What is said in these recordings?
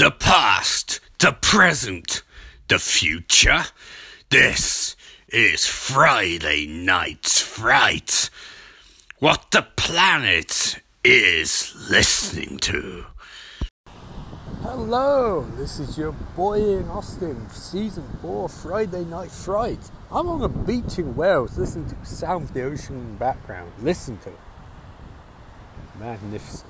the past, the present, the future. This is Friday Night's Fright. What the planet is listening to. Hello, this is your boy Ian Austin, season 4, Friday Night Fright. I'm on a beach in Wales, listening to sound of the ocean in the background. Listen to it. Magnificent.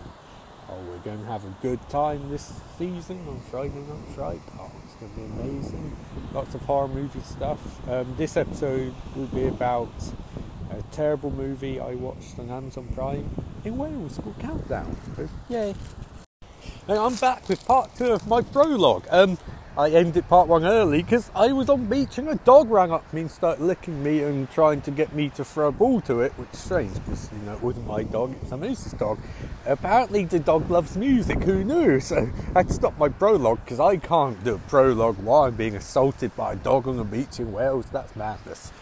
Oh, we're going to have a good time this season on Friday Night Fright. Oh, it's going to be amazing. Lots of horror movie stuff. Um, this episode will be about a terrible movie I watched on Amazon Prime in Wales called Countdown. So, yay. Now I'm back with part two of my prologue. Um, I ended part one early because I was on beach and a dog rang up me and started licking me and trying to get me to throw a ball to it, which is strange because you know it wasn't my dog, it's someone else's dog. Apparently the dog loves music. Who knew? So I had to stop my prologue because I can't do a prologue while I'm being assaulted by a dog on the beach in Wales. That's madness.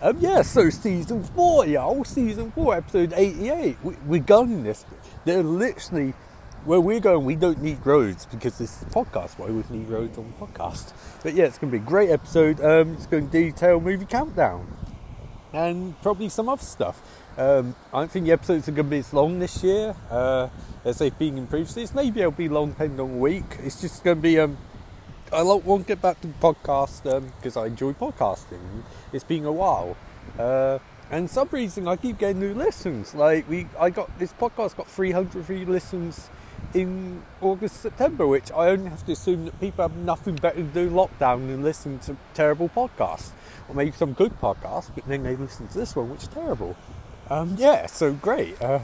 Um, yeah, so season four, y'all. Season four, episode 88. We, we're going this. They're literally where we're going, we don't need roads because this is podcast. Why would we need roads on the podcast? But yeah, it's going to be a great episode. Um, it's going to detail movie countdown and probably some other stuff. Um, I don't think the episodes are going to be as long this year uh, as they've been in previous years. Maybe it'll be long, depending on the week. It's just going to be. Um, I want to get back to the podcast because um, I enjoy podcasting. It's been a while. Uh, and some reason I keep getting new listens. Like we, I got this podcast got 300 listens in August, September, which I only have to assume that people have nothing better to do lockdown than listen to terrible podcasts, or maybe some good podcasts, but then they listen to this one, which is terrible. Um, yeah, so great. Uh,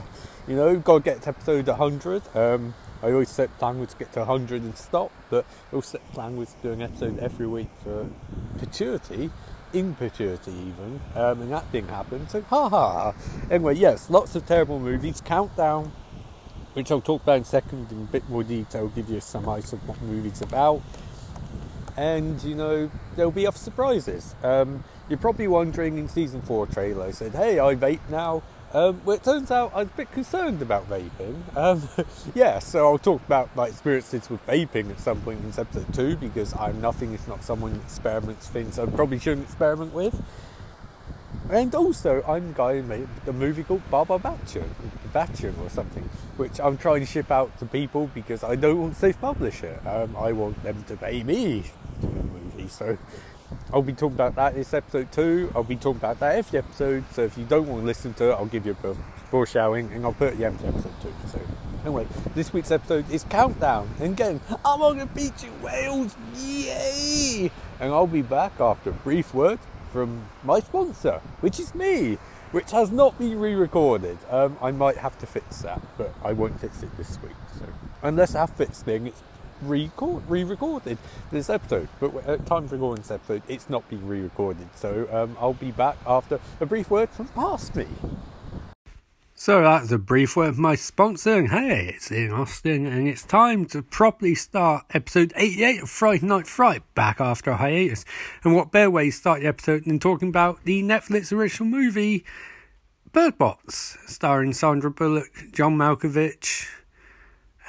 you know, got to get to episode 100. Um, I always set plan was to get to 100 and stop, but I also set plan doing episode every week for perpetuity, in perpetuity even, um, and that didn't happen. So, ha ha. Anyway, yes, lots of terrible movies. Countdown which I'll talk about in a second in a bit more detail, give you some idea of what the movie's about. And you know, there'll be other surprises. Um, you're probably wondering in season four trailer, I said, "Hey, I vape now." Um, well, it turns out I'm a bit concerned about vaping. Um, yeah, so I'll talk about my experiences with vaping at some point in episode two because I'm nothing if not someone who experiments things I probably shouldn't experiment with. And also, I'm going to make a movie called Baba Batchin, Batchin or something, which I'm trying to ship out to people because I don't want to self-publish it. Um, I want them to pay me to do the movie. So I'll be talking about that this episode too. I'll be talking about that every episode. So if you don't want to listen to it, I'll give you a foreshadowing and I'll put the episode too. So anyway, this week's episode is Countdown. And again, I'm on the beach in Wales. Yay! And I'll be back after a brief word from my sponsor, which is me, which has not been re-recorded. Um, I might have to fix that, but I won't fix it this week. So unless I fixed thing, it's re-recorded this episode. But at time for recording this episode, it's not being re-recorded. So um, I'll be back after a brief word from past me. So that's a brief word from my sponsor, and hey, it's Ian Austin, and it's time to properly start episode 88 of Friday Night Fright, back after a hiatus. And what better way to start the episode than talking about the Netflix original movie Bird Box, starring Sandra Bullock, John Malkovich,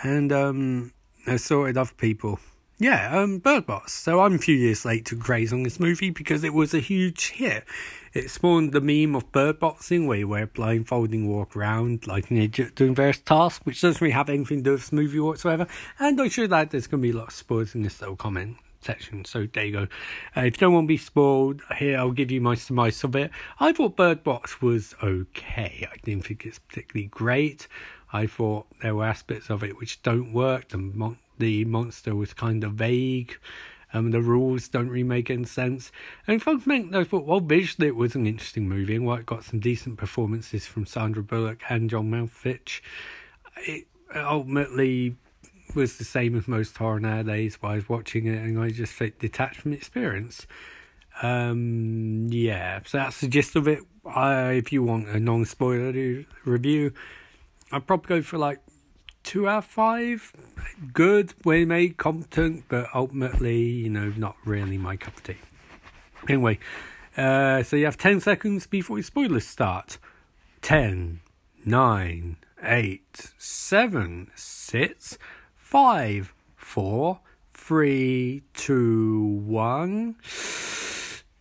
and um, assorted other people. Yeah, um, Bird Box. So I'm a few years late to graze on this movie because it was a huge hit. It spawned the meme of bird boxing where you wear blindfolding walk around like an idiot doing various tasks, which doesn't really have anything to do with this movie whatsoever. And I should add there's going to be a lot of spoilers in this little comment section. So there you go. Uh, if you don't want to be spoiled, here I'll give you my surmise of it. I thought Bird Box was okay. I didn't think it's particularly great. I thought there were aspects of it which don't work. The mon- the monster was kind of vague. Um, the rules don't really make any sense. And fundamentally, I thought, well, visually it was an interesting movie, and while it got some decent performances from Sandra Bullock and John Malkovich, it ultimately was the same as most horror nowadays. While I was watching it, and I just felt detached from the experience. Um, yeah, so that's the gist of it. I, if you want a non-spoiler review, I'd probably go for like two out of five. Good, well made, competent, but ultimately, you know, not really my cup of tea. Anyway, uh, so you have 10 seconds before your spoilers start. 10, 9, 8, 7, 6, 5, 4, three, two, one.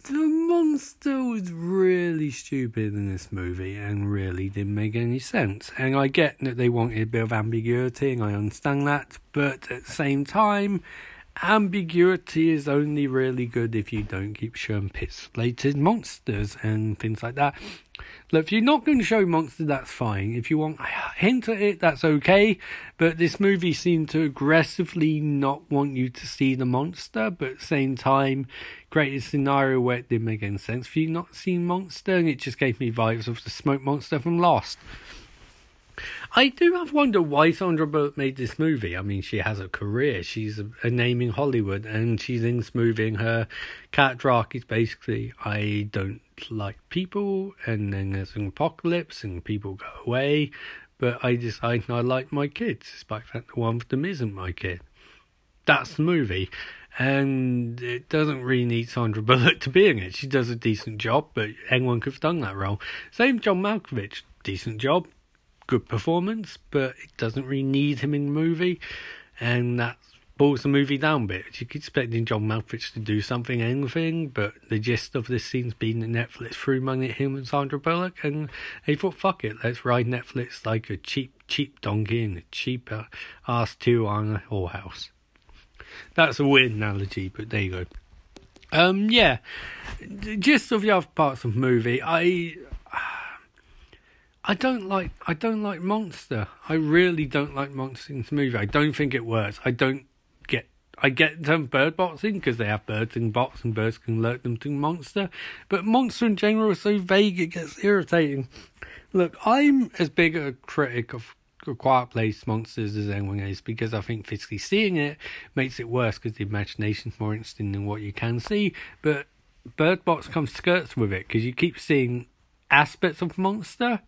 The monster was really stupid in this movie and really didn't make any sense. And I get that they wanted a bit of ambiguity, and I understand that, but at the same time, ambiguity is only really good if you don't keep showing pixelated monsters and things like that. Look, if you're not going to show monsters, that's fine. If you want a hint at it, that's okay. But this movie seemed to aggressively not want you to see the monster, but at the same time, create a scenario where it didn't make any sense for you not seeing monster, and it just gave me vibes of the smoke monster from Lost. I do have wonder why Sandra Bullock made this movie. I mean, she has a career. She's a, a name in Hollywood, and she's in this movie. And her character arc is basically, I don't like people, and then there's an apocalypse, and people go away. But I decide I like my kids, despite the that one of them isn't my kid. That's the movie. And it doesn't really need Sandra Bullock to be in it. She does a decent job, but anyone could have done that role. Same John Malkovich, decent job, good performance, but it doesn't really need him in the movie, and that pulls the movie down a bit. You keep expecting John Malkovich to do something, anything, but the gist of this scene's been that Netflix threw money at him and Sandra Bullock, and they thought, fuck it, let's ride Netflix like a cheap, cheap donkey and a cheaper ass two on a whorehouse. That's a weird analogy, but there you go. Um, yeah, just of the other parts of the movie, I I don't like I don't like Monster. I really don't like Monster in this movie. I don't think it works. I don't get I get some bird boxing because they have birds in box and birds can alert them to Monster. But Monster in general is so vague it gets irritating. Look, I'm as big a critic of a Quiet Place monsters as anyone is because I think physically seeing it makes it worse because the imagination's more interesting than what you can see. But Bird Box comes skirts with it because you keep seeing aspects of monster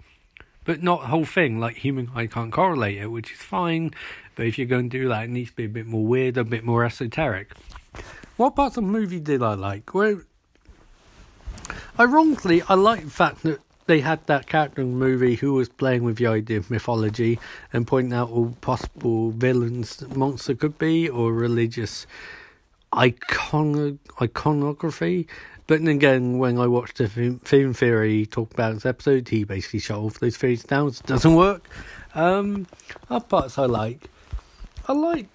but not the whole thing. Like human eye can't correlate it, which is fine. But if you're going to do that, it needs to be a bit more weird, a bit more esoteric. What parts of the movie did I like? Well, ironically, I like the fact that they had that character in the movie who was playing with the idea of mythology and pointing out all possible villains that monster could be or religious icon- iconography but then again, when I watched the film theory talk about this episode, he basically shut off those theories down. It doesn't work. Um, other parts I like. I like.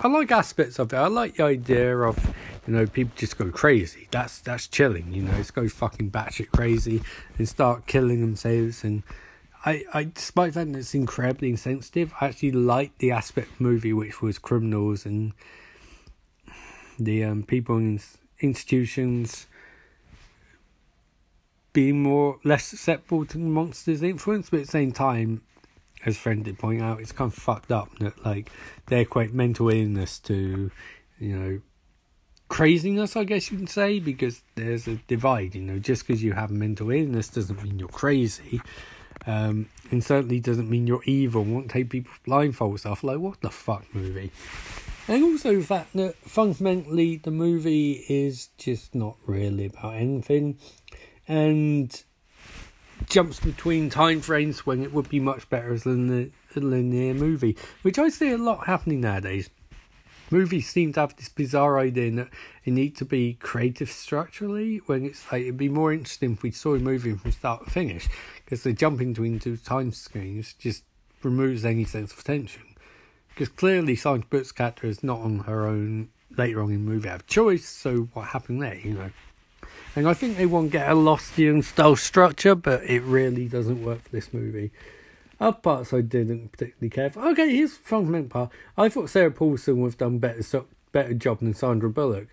I like aspects of it. I like the idea of, you know, people just go crazy. That's that's chilling. You know, just go fucking batshit crazy and start killing themselves. And I, I, despite that it's incredibly insensitive, I actually like the aspect movie which was criminals and the um, people in institutions being more less susceptible to monsters' influence, but at the same time, as friend did point out, it's kind of fucked up that like they equate mental illness to, you know, craziness, I guess you can say, because there's a divide. You know, just because you have mental illness doesn't mean you're crazy. Um, and certainly doesn't mean you're evil. Won't take people's blindfolds off. Like, what the fuck movie? And also the fact that fundamentally the movie is just not really about anything and jumps between time frames when it would be much better than the linear movie, which I see a lot happening nowadays. Movies seem to have this bizarre idea that it need to be creative structurally when it's like it'd be more interesting if we saw a movie from start to finish because the jumping between two time screens just removes any sense of tension. Because clearly, Sandra Bullock's character is not on her own later on in the movie have choice, so what happened there, you know? And I think they want to get a Lostian style structure, but it really doesn't work for this movie. Other parts I didn't particularly care for. Okay, here's the fundamental part. I thought Sarah Paulson would have done better so, better job than Sandra Bullock.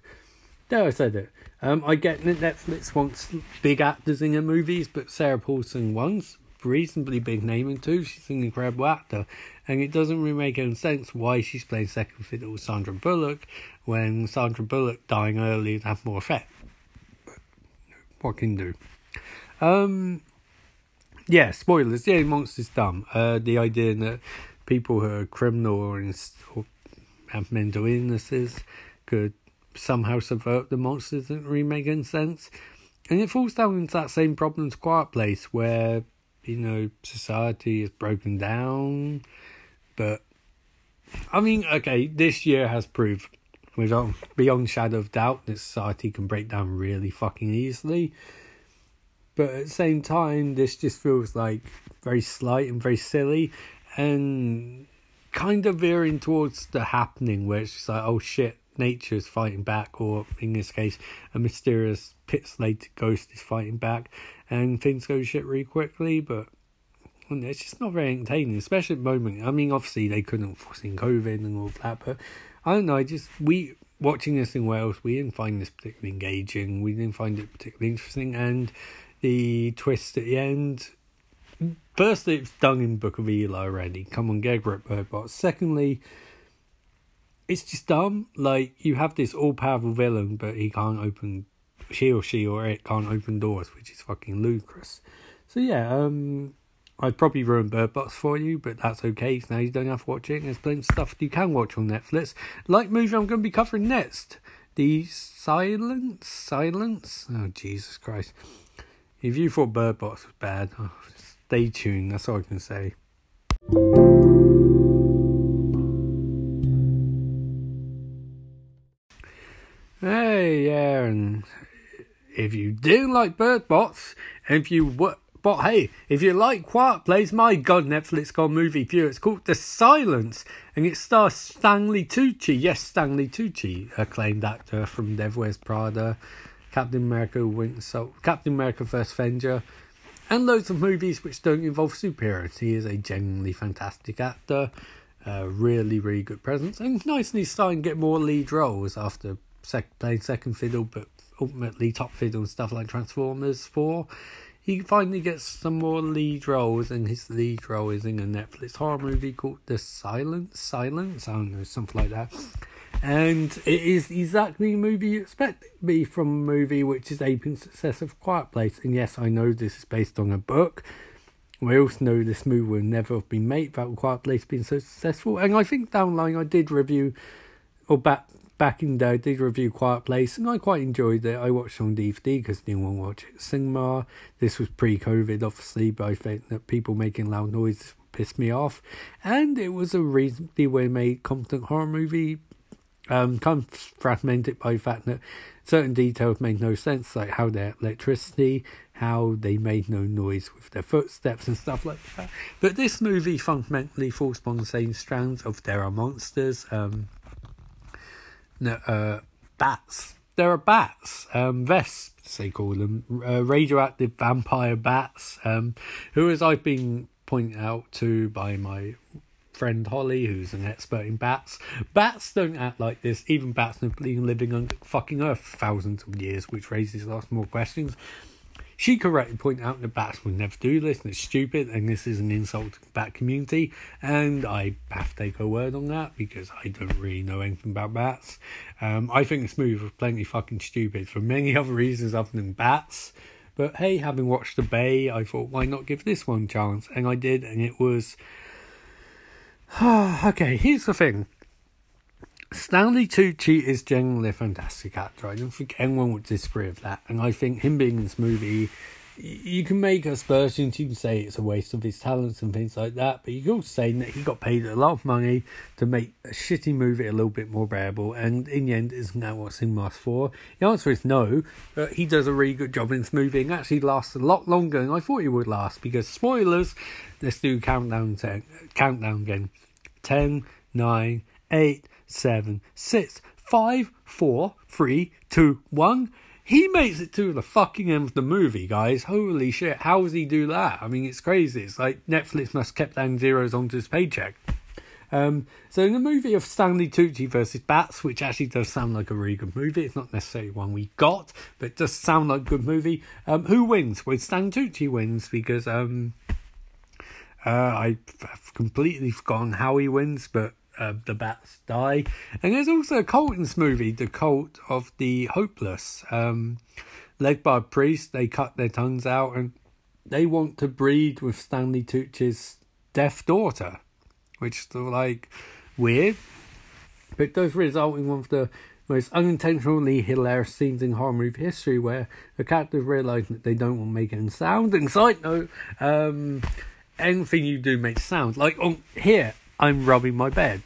There, I said it. Um, I get Netflix wants big actors in their movies, but Sarah Paulson once reasonably big name and two, she's an incredible actor. And it doesn't really make any sense why she's playing second fiddle with Sandra Bullock when Sandra Bullock dying early would have more effect. What can you do? Um, yeah, spoilers. Yeah, Monster's dumb. Uh, the idea that people who are criminal or, in, or have mental illnesses could somehow subvert the monsters doesn't really make any sense. And it falls down into that same problem as Quiet Place, where you know, society is broken down. But I mean, okay, this year has proved without beyond shadow of doubt that society can break down really fucking easily. But at the same time, this just feels like very slight and very silly, and kind of veering towards the happening where it's just like, oh shit, nature is fighting back, or in this case, a mysterious pit slated ghost is fighting back, and things go shit really quickly, but it's just not very entertaining, especially at the moment. I mean, obviously, they couldn't foresee COVID and all that, but I don't know, I just, we, watching this in Wales, we didn't find this particularly engaging, we didn't find it particularly interesting, and the twist at the end firstly, it's done in Book of Eli already. Come on, get a grip, Bird Box. Secondly, it's just dumb. Like, you have this all powerful villain, but he can't open, she or she or it can't open doors, which is fucking ludicrous. So, yeah, um, I'd probably ruin Bird Box for you, but that's okay. So now you don't have to watch it. There's plenty of stuff you can watch on Netflix. Like movie I'm going to be covering next. The Silence? Silence? Oh, Jesus Christ. If you thought Bird Box was bad, oh, stay tuned. That's all I can say. If you didn't like Bird Box, if you were, but hey, if you like Quiet Place, my god, Netflix got movie you. It's called The Silence, and it stars Stanley Tucci. Yes, Stanley Tucci, acclaimed actor from Devil Wears Prada, Captain America, Winter Captain America: First Avenger, and loads of movies which don't involve superheroes. He is a genuinely fantastic actor, uh, really, really good presence, and nicely starting to get more lead roles after sec- playing second fiddle, but ultimately top fiddle and stuff like Transformers 4. He finally gets some more lead roles, and his lead role is in a Netflix horror movie called The Silence. Silence? I don't know, something like that and it is exactly the movie you expect it to be from a movie which is aping success of Quiet Place. And yes, I know this is based on a book. We also know this movie will never have been made without Quiet Place being so successful. And I think down line I did review, or back back in the day, I did review Quiet Place, and I quite enjoyed it. I watched on DVD because I didn't want to watch it cinema. This was pre-COVID, obviously, but I think that people making loud noises pissed me off. And it was a reasonably well made, competent horror movie um, kind of fragmented by the fact that certain details made no sense, like how their electricity, how they made no noise with their footsteps and stuff like that. But this movie fundamentally falls upon the same strands of there are monsters, um, no, uh, bats. There are bats, um, vesps they call them, uh, radioactive vampire bats, um, who, as I've been pointed out to by my friend Holly, who's an expert in bats. Bats don't act like this. Even bats have been living on fucking Earth for thousands of years, which raises lots more questions. She correctly pointed out that bats would never do this and it's stupid and this is an insult to the bat community. And I have to take her word on that because I don't really know anything about bats. Um, I think this movie was plenty fucking stupid for many other reasons other than bats. But hey, having watched The Bay, I thought, why not give this one a chance? And I did, and it was okay, here's the thing. Stanley Tucci is generally a fantastic actor. I don't think anyone would disagree with that. And I think him being in this movie, you can make aspersions. You can say it's a waste of his talents and things like that. But you can also say that he got paid a lot of money to make a shitty movie a little bit more bearable. And in the end, isn't that what cinema for? The answer is no. But he does a really good job in this movie and actually lasts a lot longer than I thought he would last. Because spoilers, let's do countdown, ten, countdown again. 10, 9, 8, 7, 6, 5, 4, 3, 2, 1. He makes it to the fucking end of the movie, guys. Holy shit, how does he do that? I mean, it's crazy. It's like Netflix must kept adding zeros onto his paycheck. Um, so in the movie of Stanley Tucci versus Bats, which actually does sound like a really good movie, it's not necessarily one we got, but it does sound like a good movie. Um, who wins? Well, Stan Tucci wins because um, uh, I've completely forgotten how he wins, but uh, the bats die. And there's also a cult in this movie, the cult of the hopeless, um, led by a priest. They cut their tongues out and they want to breed with Stanley Tucci's deaf daughter, which is like weird, but it does result in one of the most unintentionally hilarious scenes in horror movie history where the characters realise that they don't want to make any sound. And side note, um, anything you do makes sound. Like on here, I'm rubbing my bed.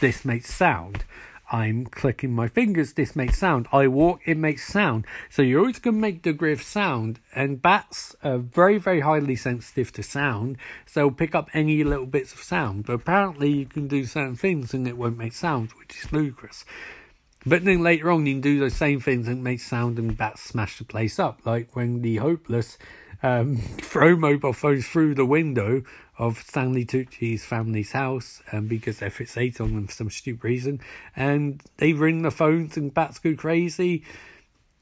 This makes sound. I'm clicking my fingers, this makes sound. I walk, it makes sound. So you're always going to make degree of sound. And bats are very, very highly sensitive to sound. So pick up any little bits of sound. But apparently you can do certain things and it won't make sound, which is ludicrous. But then later on, you can do those same things and make sound and bats smash the place up. Like when the Hopeless um, throw mobile phones through the window of Stanley Tucci's family's house um, because they're fixated on them for some stupid reason. And they ring the phones and bats go crazy.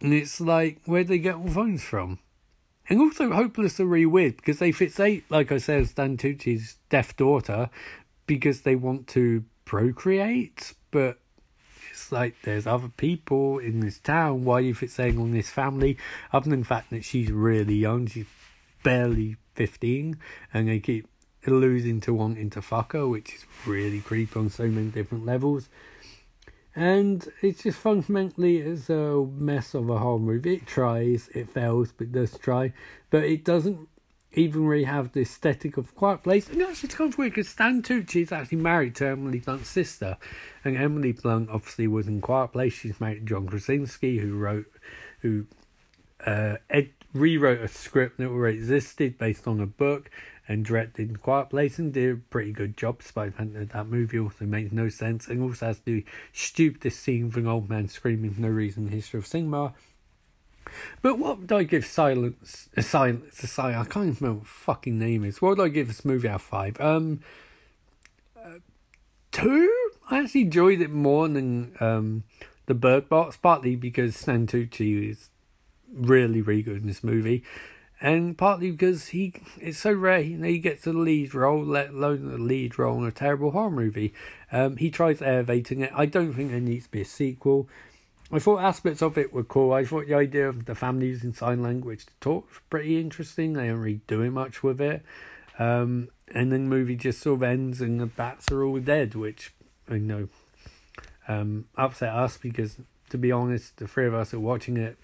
And it's like, where'd they get all the phones from? And also, Hopeless are really weird because they fixate, like I said, Stan Tucci's deaf daughter because they want to procreate, but like there's other people in this town. Why are you fixating on this family? Other than the fact that she's really young, she's barely 15, and they keep losing to wanting to fuck her, which is really creepy on so many different levels. And it's just fundamentally it's a mess of a whole movie. It tries, it fails, but it does try. But it doesn't even have the aesthetic of Quiet Place. And actually, it's kind of weird because Stan Tucci is actually married to Emily Blunt's sister, and Emily Blunt obviously was in Quiet Place. She's married to John Krasinski, who wrote, who uh, ed- rewrote a script that already existed based on a book and directed Quiet Place and did a pretty good job despite the fact that that movie also makes no sense and also has the stupidest scene an old man screaming no reason in the history of cinema but what would I give Silence? Uh, silence. A silence. I can't even remember what fucking name is. What would I give this movie out of five? Um, uh, two. I actually enjoyed it more than um the Bird Box, partly because Stan Tucci is really, really good in this movie, and partly because he it's so rare he, he gets a lead role, let alone a lead role in a terrible horror movie. Um, he tries elevating it. I don't think there needs to be a sequel. I thought aspects of it were cool. I thought the idea of the family using sign language to talk was pretty interesting. They aren't really doing much with it. Um, and then the movie just sort of ends and the bats are all dead, which, I know, um, upset us because, to be honest, the three of us are watching it,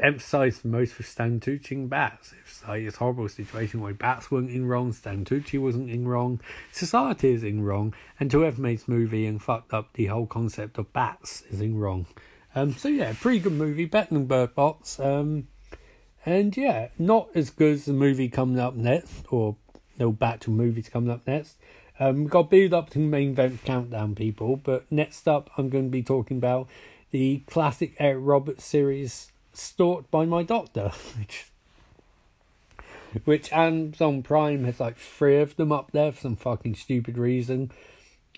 emphasised most for Stan Tucci bats. It's like horrible situation where bats weren't in wrong, Stan Tucci wasn't in wrong, society is in wrong, and whoever made this movie and fucked up the whole concept of bats is in wrong. Um, so yeah, pretty good movie, better than Bird Box. Um, and yeah, not as good as the movie coming up next, or no batch of movies coming up next. Um, we've got build up to the main event countdown, people. But next up, I'm going to be talking about the classic Eric Roberts series Stalked by My Doctor, which which Amazon Prime has like three of them up there for some fucking stupid reason,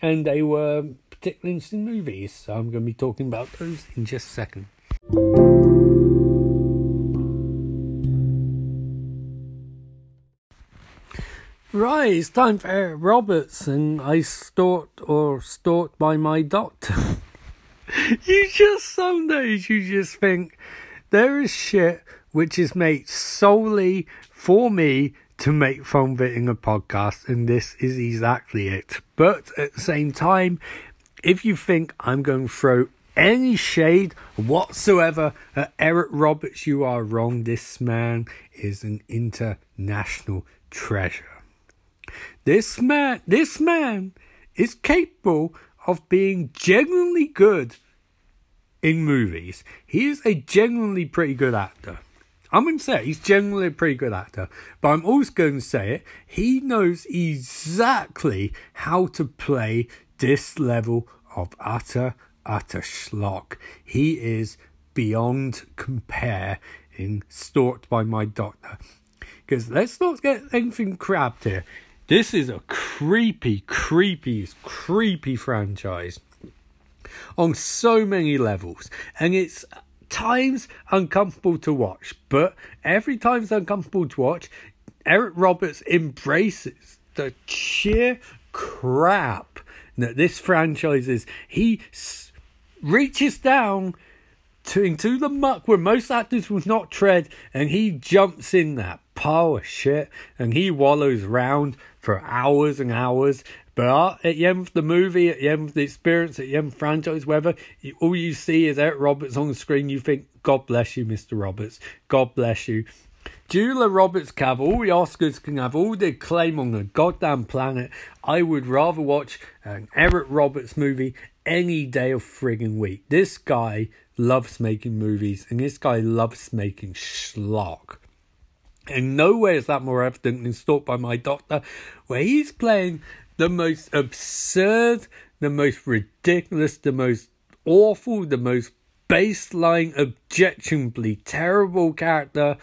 and they were particularly interesting movies. So I'm going to be talking about those in just a second. Right, it's time for Eric Roberts, and I stalked or stalked by my doctor. you just some days you just think there is shit which is made solely for me to make fun fitting a podcast, and this is exactly it. But at the same time, if you think I'm going to throw any shade whatsoever at Eric Roberts, you are wrong. This man is an international treasure. This man, this man is capable of being genuinely good in movies. He is a genuinely pretty good actor. I'm going to say he's genuinely a pretty good actor, but I'm also going to say it. He knows exactly how to play this level of utter, utter schlock. He is beyond compare in Stalked by My Doctor. Because let's not get anything crabbed here. This is a creepy, creepy, creepy franchise on so many levels. And it's times uncomfortable to watch, but every time it's uncomfortable to watch, Eric Roberts embraces the sheer crap that this franchise is. He s- reaches down to into the muck where most actors would not tread, and he jumps in that pile of shit, and he wallows around for hours and hours, but uh, at the end of the movie, at the end of the experience, at the end of the franchise, whatever, all you see is Eric Roberts on the screen. You think, God bless you, Mr. Roberts. God bless you. Julia Roberts can have all the Oscars, can have all the acclaim on the goddamn planet. I would rather watch an Eric Roberts movie any day of frigging week. This guy loves making movies, and this guy loves making schlock. And nowhere is that more evident than Stalked by My Doctor, where he's playing the most absurd, the most ridiculous, the most awful, the most baseline, objectionably terrible character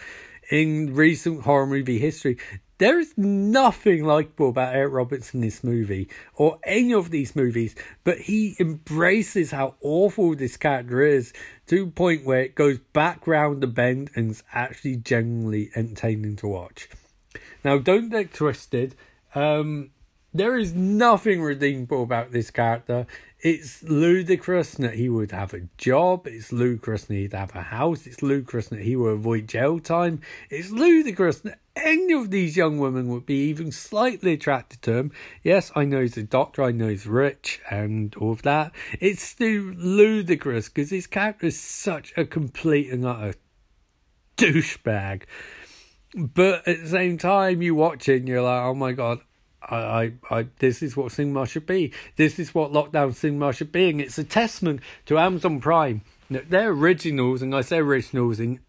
in recent horror movie history. There is nothing likable about Eric Roberts in this movie or any of these movies, but he embraces how awful this character is to a point where it goes back round the bend and is actually genuinely entertaining to watch. Now, don't get twisted. Um, there is nothing redeemable about this character. It's ludicrous that he would have a job. It's ludicrous that he'd have a house. It's ludicrous that he would avoid jail time. It's ludicrous that any of these young women would be even slightly attracted to him. Yes, I know he's a doctor. I know he's rich and all of that. It's still ludicrous because his character is such a complete and utter douchebag. But at the same time, you watch it and you're like, oh my god, I, I, I, this is what cinema should be. This is what lockdown cinema should be, and it's a testament to Amazon Prime. They're originals, and I say originals in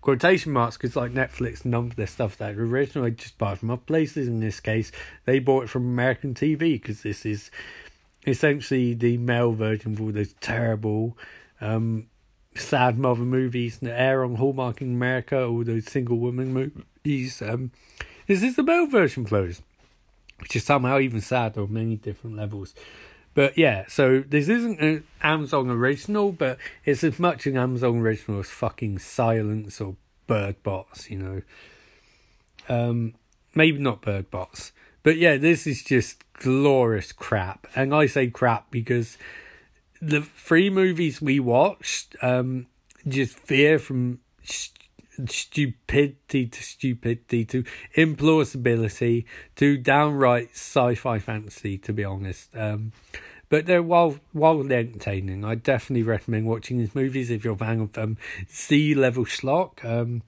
quotation marks because, like Netflix, none of their stuff that original. I just buy from other places. In this case, they bought it from American TV because this is essentially the male version of all those terrible, um, sad mother movies that air on Hallmark in America. All those single woman movies. Um, this is the male version, close which is somehow even sad on many different levels. But yeah, so this isn't an Amazon original, but it's as much an Amazon original as fucking Silence or Bird Box, you know. Um, maybe not Bird Box, but yeah, this is just glorious crap, and I say crap because the three movies we watched um, just veer from stupidity to stupidity to implausibility to downright sci-fi fantasy to be honest. Um, but they're while wildly entertaining. I definitely recommend watching these movies if you're a fan of um, sea level schlock um,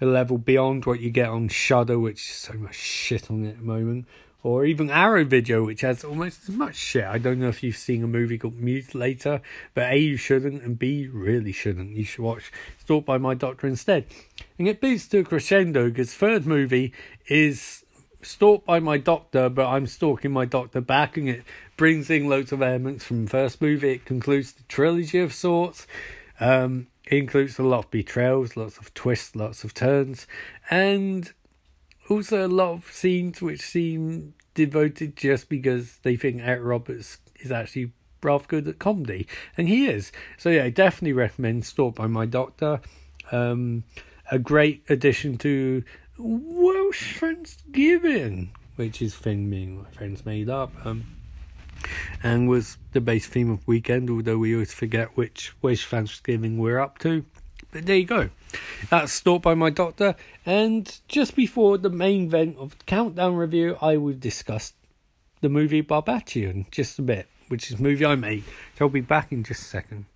a level beyond what you get on shudder which is so much shit on it at the moment or even Arrow Video, which has almost as much shit. I don't know if you've seen a movie called Mutilator, but A, you shouldn't, and B, really shouldn't. You should watch Stalked by My Doctor instead. And it beats to a crescendo because third movie is Stalked by My Doctor, but I'm stalking my doctor back, and it brings in loads of elements from first movie. It concludes the trilogy of sorts. Um, it includes a lot of betrayals, lots of twists, lots of turns, and also a lot of scenes which seem devoted just because they think Eric Roberts is actually rather good at comedy, and he is. So yeah, I definitely recommend Stalked by My Doctor. Um, a great addition to Welsh Thanksgiving, which is thing being my friends made up. Um, and was the base theme of Weekend, although we always forget which Welsh Thanksgiving we're up to. But there you go. That's Stalked by My Doctor. And just before the main event of Countdown review, I will discuss the movie Barbarian just a bit, which is movie I made. So I'll be back in just a second.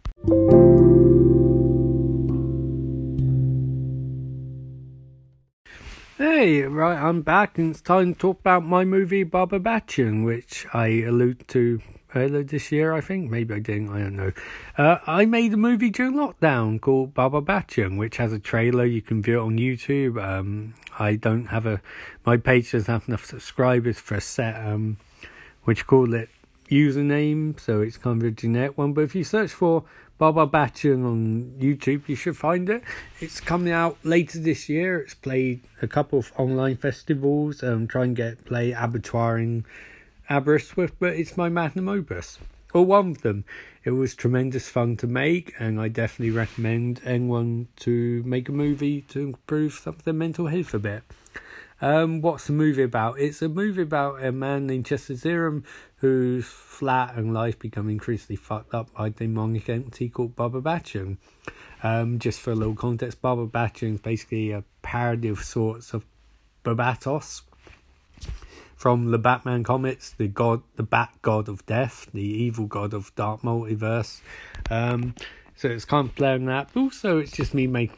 Hey, right, I'm back and it's time to talk about my movie Barbarian, which I allude to earlier this year, I think. Maybe I didn't, I don't know. Uh, I made a movie during lockdown called Barbarian, which has a trailer. You can view it on YouTube. Um, I don't have a, my page doesn't have enough subscribers for a set, um, which call it username, so it's kind of a generic one. But if you search for Barbarian on YouTube, you should find it. It's coming out later this year. It's played a couple of online festivals. Um, try and get play Abertoir in Aberystwyth, but it's my magnum opus, or one of them. It was tremendous fun to make, and I definitely recommend anyone to make a movie to improve some of their mental health a bit. Um, what's the movie about? It's a movie about a man named Chester Zerum whose flat and life become increasingly fucked up by a demonic entity called Baba Batchin. Um, just for a little context, Baba Batchin is basically a parody of sorts of Barbatos, from the Batman comics, the god, the Bat God of Death, the evil god of Dark Multiverse. Um, so it's kind of playing that, but also it's just me make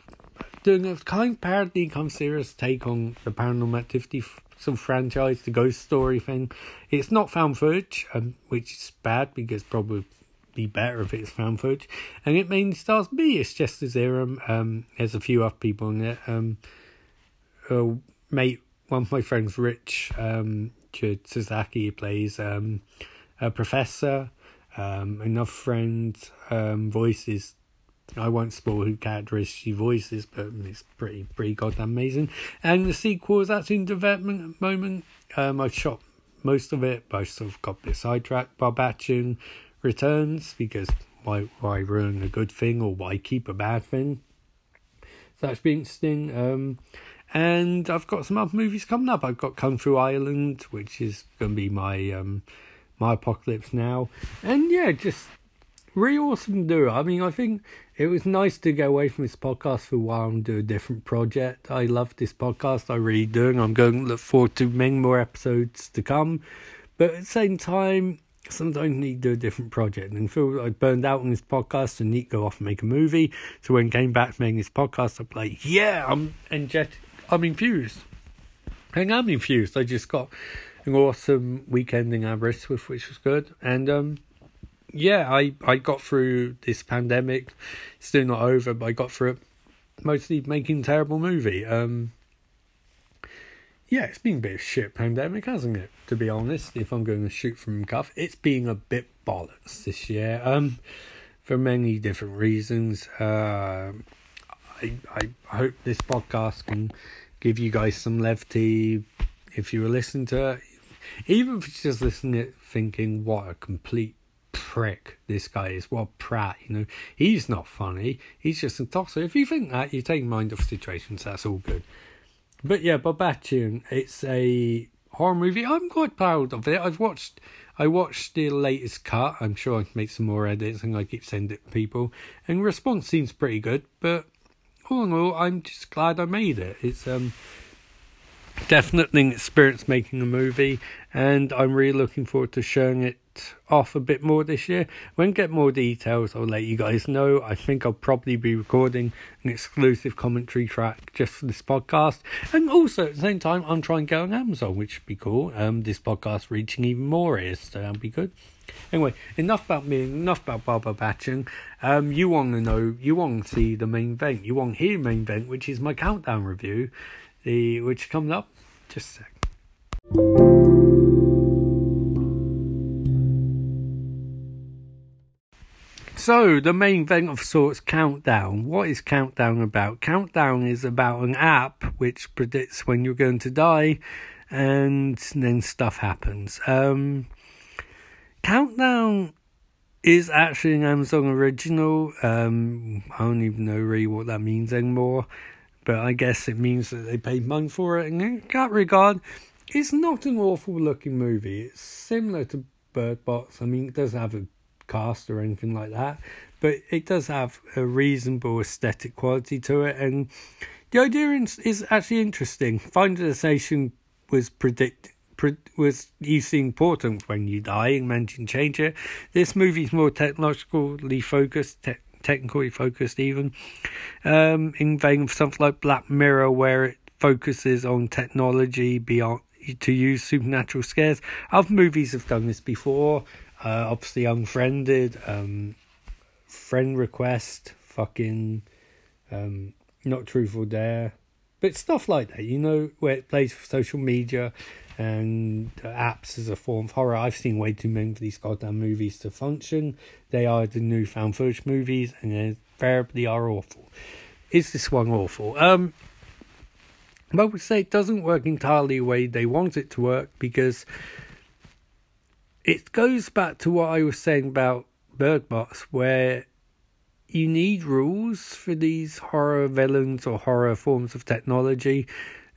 doing a kind of parody, kind of serious take on the Paranormal Activity sort franchise, the ghost story thing. It's not found footage, um, which is bad because probably be better if it's found footage. And it mainly stars me. It's just as Zerum. Um, there's a few other people in it. Um, uh, mate, one of my friends, Rich um, Sasaki, plays um, a professor. Um, another friend um, voices. I won't spoil who character she voices, but it's pretty pretty goddamn amazing. And the sequel is actually in development at the moment. Um, I shot most of it, but I sort of got a bit sidetracked. Batchin returns because why why ruin a good thing or why keep a bad thing? So that's been interesting. Um, and I've got some other movies coming up. I've got Kung Fu Island, which is going to be my um, my apocalypse now, and yeah, just really awesome to do. I mean, I think it was nice to go away from this podcast for a while and do a different project. I love this podcast, I really do, and I'm going to look forward to many more episodes to come. But at the same time, sometimes need to do a different project and feel I burned out on this podcast and need to go off and make a movie. So when I came back making this podcast, I'm like, yeah, I'm energetic, I'm infused. And I'm infused. I just got an awesome weekend in Aberystwyth, which was good. And um, yeah, I, I got through this pandemic. It's still not over, but I got through it mostly making terrible movie. Um, yeah, it's been a bit of shit pandemic, hasn't it? To be honest, if I'm going to shoot from cuff, it's been a bit bollocks this year. Um, for many different reasons. Uh, I I hope this podcast can give you guys some levity if you were listening to it. Even if you're just listening to it thinking, what a complete prick this guy is, what prat, you know. He's not funny, he's just a tosser. If you think that, you take mind of situations, that's all good. But yeah, Baba Batchin, it's a horror movie. I'm quite proud of it. I've watched I watched the latest cut. I'm sure I can make some more edits and I keep sending it to people. And response seems pretty good, but all in all, I'm just glad I made it. It's um definitely an experience making a movie and I'm really looking forward to showing it off a bit more this year. When I get more details, I'll let you guys know. I think I'll probably be recording an exclusive commentary track just for this podcast. And also at the same time, I'm trying to go on Amazon, which would be cool. Um, this podcast reaching even more ears, so that'll be good. Anyway, enough about me, enough about Baba Batchin. Um, you want to know, you want to see the main event, you want to hear the main event, which is my countdown review, the which comes up just a sec. So, the main event of sorts, Countdown. What is Countdown about? Countdown is about an app which predicts when you're going to die, and then stuff happens. Um, Countdown is actually an Amazon original. Um, I don't even know really what that means anymore, but I guess it means that they paid money for it. And in that regard, it's not an awful looking movie. It's similar to Bird Box. I mean, it does have a cast or anything like that, but it does have a reasonable aesthetic quality to it, and the idea is actually interesting. Final Destination was predict was using important when you die and managing change it. This movie's more technologically focused, te- technically focused even, um, in vein of something like Black Mirror, where it focuses on technology beyond to use supernatural scares. Other movies have done this before. Uh, obviously, unfriended, um, friend request, fucking, um, not Truth or Dare, but stuff like that. You know, where it plays for social media and apps as a form of horror. I've seen way too many of these goddamn movies to function. They are the new found footage movies, and they invariably are awful. Is this one awful? Um, I would say it doesn't work entirely the way they want it to work because it goes back to what I was saying about Bird Box, where you need rules for these horror villains or horror forms of technology,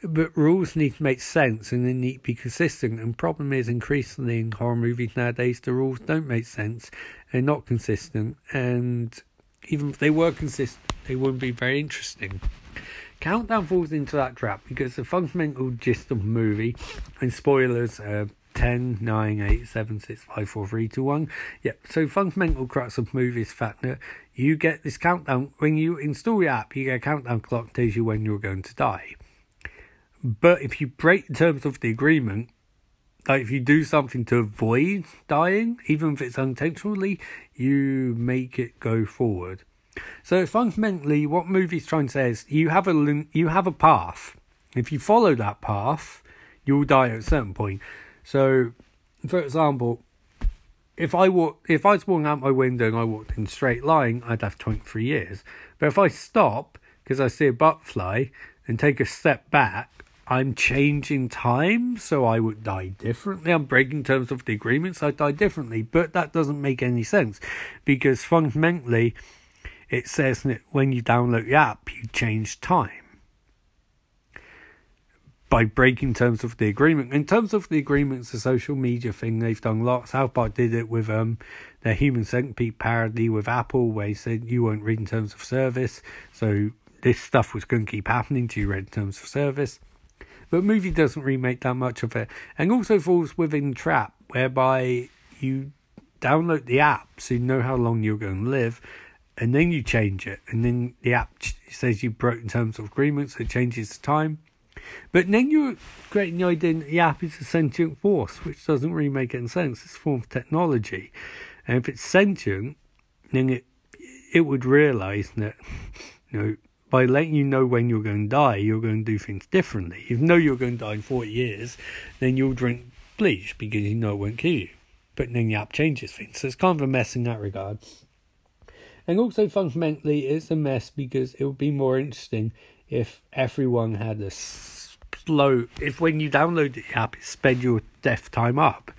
but rules need to make sense and they need to be consistent. And problem is, increasingly in horror movies nowadays, the rules don't make sense, they're not consistent, and even if they were consistent, they wouldn't be very interesting. Countdown falls into that trap because the fundamental gist of the movie, and spoilers, uh, 10, 9, 8, 7, 6, 5, 4, 3, 2, 1. Yep, so fundamental crux of movies fact that you get this countdown. When you install the app, you get a countdown clock tells you when you're going to die. But if you break the terms of the agreement, like if you do something to avoid dying, even if it's unintentionally, you make it go forward. So fundamentally, what movie's trying to say is you have a you have a path. If you follow that path, you'll die at a certain point. So, for example, if I walk, if I walking out my window and I walked in straight line, I'd have 23 years. But if I stop because I see a butterfly and take a step back, I'm changing time, so I would die differently. I'm breaking terms of the agreement, so I die differently. But that doesn't make any sense because fundamentally, it says that when you download the app, you change time by breaking terms of the agreement. In terms of the agreement, it's a social media thing they've done lots. South Park did it with um their Human Centipede parody with Apple, where they said you won't read in terms of service, so this stuff was going to keep happening to you read in terms of service. But movie doesn't really make that much of it, and also falls within trap whereby you download the app so you know how long you're going to live, and then you change it, and then the app says you broke in terms of agreement, so it changes the time but then you're creating the idea that the app is a sentient force, which doesn't really make any sense. It's a form of technology. And if it's sentient, then it it would realise that, you know, by letting you know when you're going to die, you're going to do things differently. If you know you're going to die in 40 years, then you'll drink bleach because you know it won't kill you. But then the app changes things. So it's kind of a mess in that regard. And also, fundamentally, it's a mess because it would be more interesting if everyone had a slow, if when you download the app, it sped your death time up.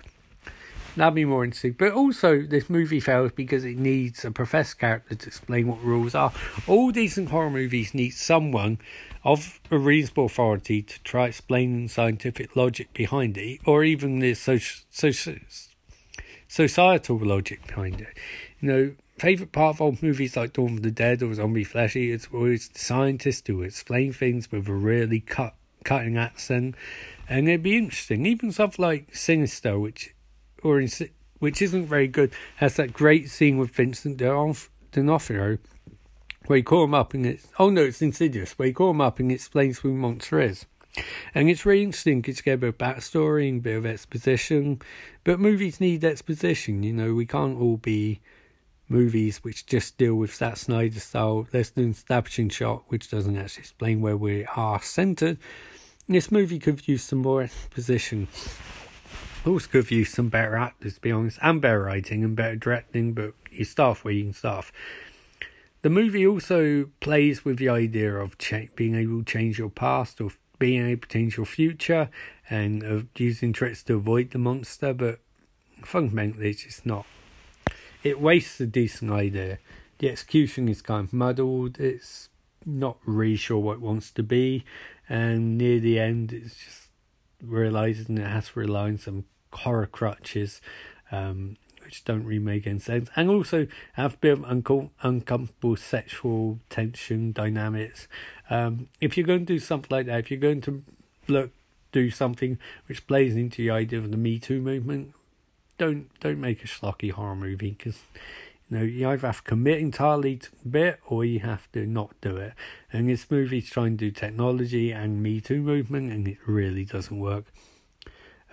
That'd be more interesting. But also, this movie fails because it needs a professor character to explain what rules are. All decent horror movies need someone of a reasonable authority to try explaining scientific logic behind it, or even the social, social, societal logic behind it. You know, favourite part of old movies like Dawn of the Dead or Zombie Flesh Eaters was the scientists who explain things with a really cut cutting accent, and it'd be interesting. Even stuff like Sinister, which or in, which isn't very good, has that great scene with Vincent D'Onofrio where you call him up and it's oh no, it's Insidious, where you call him up and explains who monster is. And it's really interesting because you get a bit of backstory and a bit of exposition. But movies need exposition, you know, we can't all be movies which just deal with that Snyder style. There's an establishing shot which doesn't actually explain where we are centered. This movie could use some more exposition. Also could use some better actors, to be honest, and better writing and better directing, but you start where you can start. The movie also plays with the idea of being able to change your past or being able to change your future and of using tricks to avoid the monster, but fundamentally it's just not it wastes a decent idea. The execution is kind of muddled. It's not really sure what it wants to be, and near the end, it's just realizing it has to rely on some horror crutches, um, which don't really make any sense, and also have a bit of unco- uncomfortable sexual tension dynamics. Um, if you're going to do something like that, if you're going to look do something which plays into the idea of the Me Too movement, don't don't make a schlocky horror movie because you know you either have to commit entirely to bit or you have to not do it. And this movie's trying to do technology and Me Too movement, and it really doesn't work.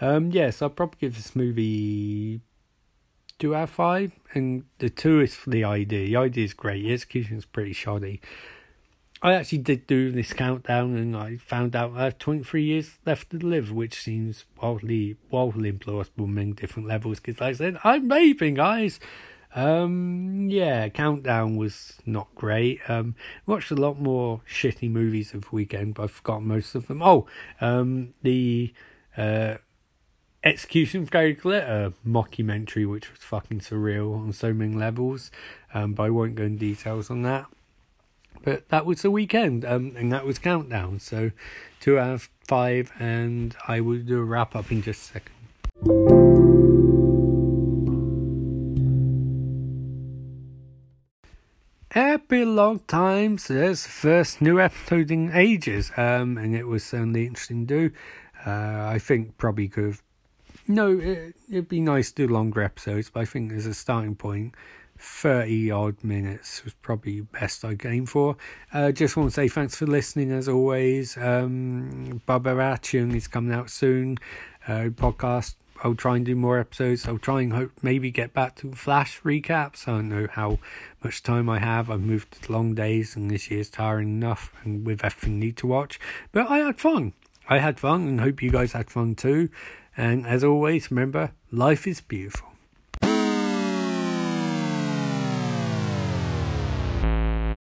Um, yes, yeah, so I'll probably give this movie two out of five, and the two is for the idea. The idea is great. The execution is pretty shoddy. I actually did do this countdown and I found out I have 23 years left to live, which seems wildly, wildly implausible different levels because like I said, I'm vaping, guys. Um, yeah, Countdown was not great. Um, watched a lot more shitty movies of the weekend, but I've forgotten most of them. Oh, um, the, uh, Execution of Gary Glitter mockumentary, which was fucking surreal on so many levels. Um, but I won't go into details on that. But that was the weekend, um, and that was countdown. So two of five, and I will do a wrap up in just a second. Happy long time since first new episode in ages, um, and it was certainly interesting to do. Uh, I think probably could have no, it, it'd be nice to do longer episodes, but I think as a starting point, 30 odd minutes was probably best I aim for. Uh, just want to say thanks for listening as always. Um, Baba Batchin is coming out soon. Uh, podcast. I'll try and do more episodes. I'll try and hope maybe get back to Flash recaps. I don't know how much time I have. I've moved to long days and this year's tiring enough and with everything need to watch. But I had fun. I had fun and hope you guys had fun too. And as always, remember, life is beautiful.